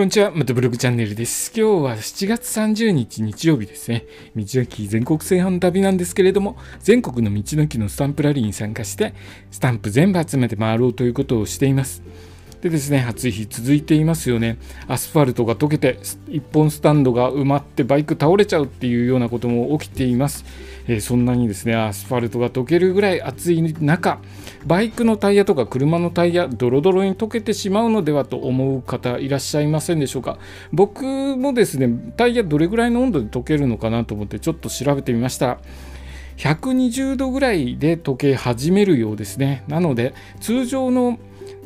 こんにちは、またブログチャンネルです。今日は7月30日日曜日ですね。道の駅全国制覇の旅なんですけれども、全国の道の駅のスタンプラリーに参加して、スタンプ全部集めて回ろうということをしています。でですね、暑い日続いていますよね。アスファルトが溶けて、1本スタンドが埋まってバイク倒れちゃうっていうようなことも起きています。えー、そんなにですね、アスファルトが溶けるぐらい暑い中、バイクのタイヤとか車のタイヤ、ドロドロに溶けてしまうのではと思う方いらっしゃいませんでしょうか。僕もですね、タイヤどれぐらいの温度で溶けるのかなと思ってちょっと調べてみました。120度ぐらいで溶け始めるようですね。なので、通常の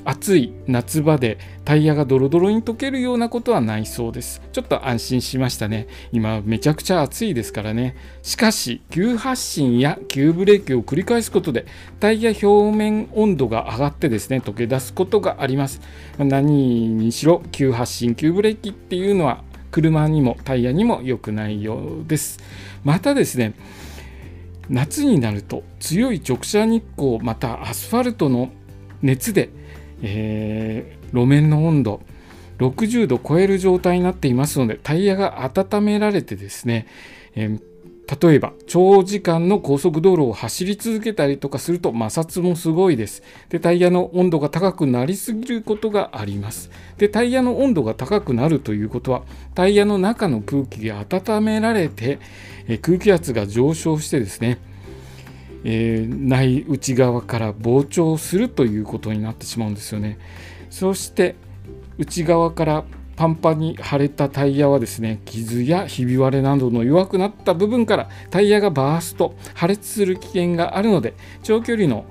暑い夏場でタイヤがドロドロに溶けるようなことはないそうです。ちょっと安心しましたね。今めちゃくちゃ暑いですからね。しかし、急発進や急ブレーキを繰り返すことでタイヤ表面温度が上がってですね、溶け出すことがあります。何にしろ急発進、急ブレーキっていうのは車にもタイヤにも良くないようです。またですね、夏になると強い直射日光またアスファルトの熱でえー、路面の温度60度超える状態になっていますのでタイヤが温められてですね、えー、例えば長時間の高速道路を走り続けたりとかすると摩擦もすごいです。でタイヤの温度が高くなりすぎることがあります。でタイヤの温度が高くなるということはタイヤの中の空気が温められて、え、空気圧が上昇してですねえー、内内側から膨張するということになってしまうんですよね。そして内側からパンパンに腫れたタイヤはですね傷やひび割れなどの弱くなった部分からタイヤがバースト破裂する危険があるので長距離の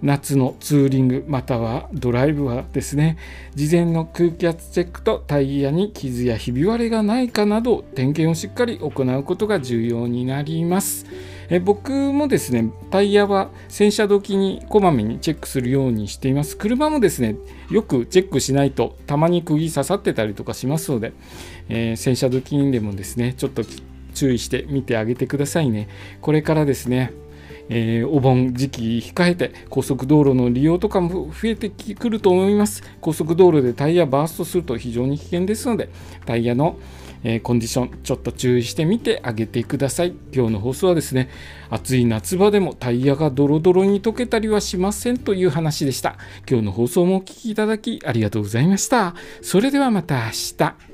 夏のツーリングまたはドライブはですね事前の空気圧チェックとタイヤに傷やひび割れがないかなど点検をしっかり行うことが重要になりますえ僕もですねタイヤは洗車時にこまめにチェックするようにしています。車もですねよくチェックしないとたまに釘刺さってたりとかしますので、えー、洗車時にでもですねちょっと注意して見てあげてくださいね。これからですねえー、お盆時期控えて高速道路の利用とかも増えてくると思います。高速道路でタイヤバーストすると非常に危険ですのでタイヤのえコンディションちょっと注意してみてあげてください。今日の放送はですね暑い夏場でもタイヤがドロドロに溶けたりはしませんという話でした。今日の放送もお聴きいただきありがとうございました。それではまた明日。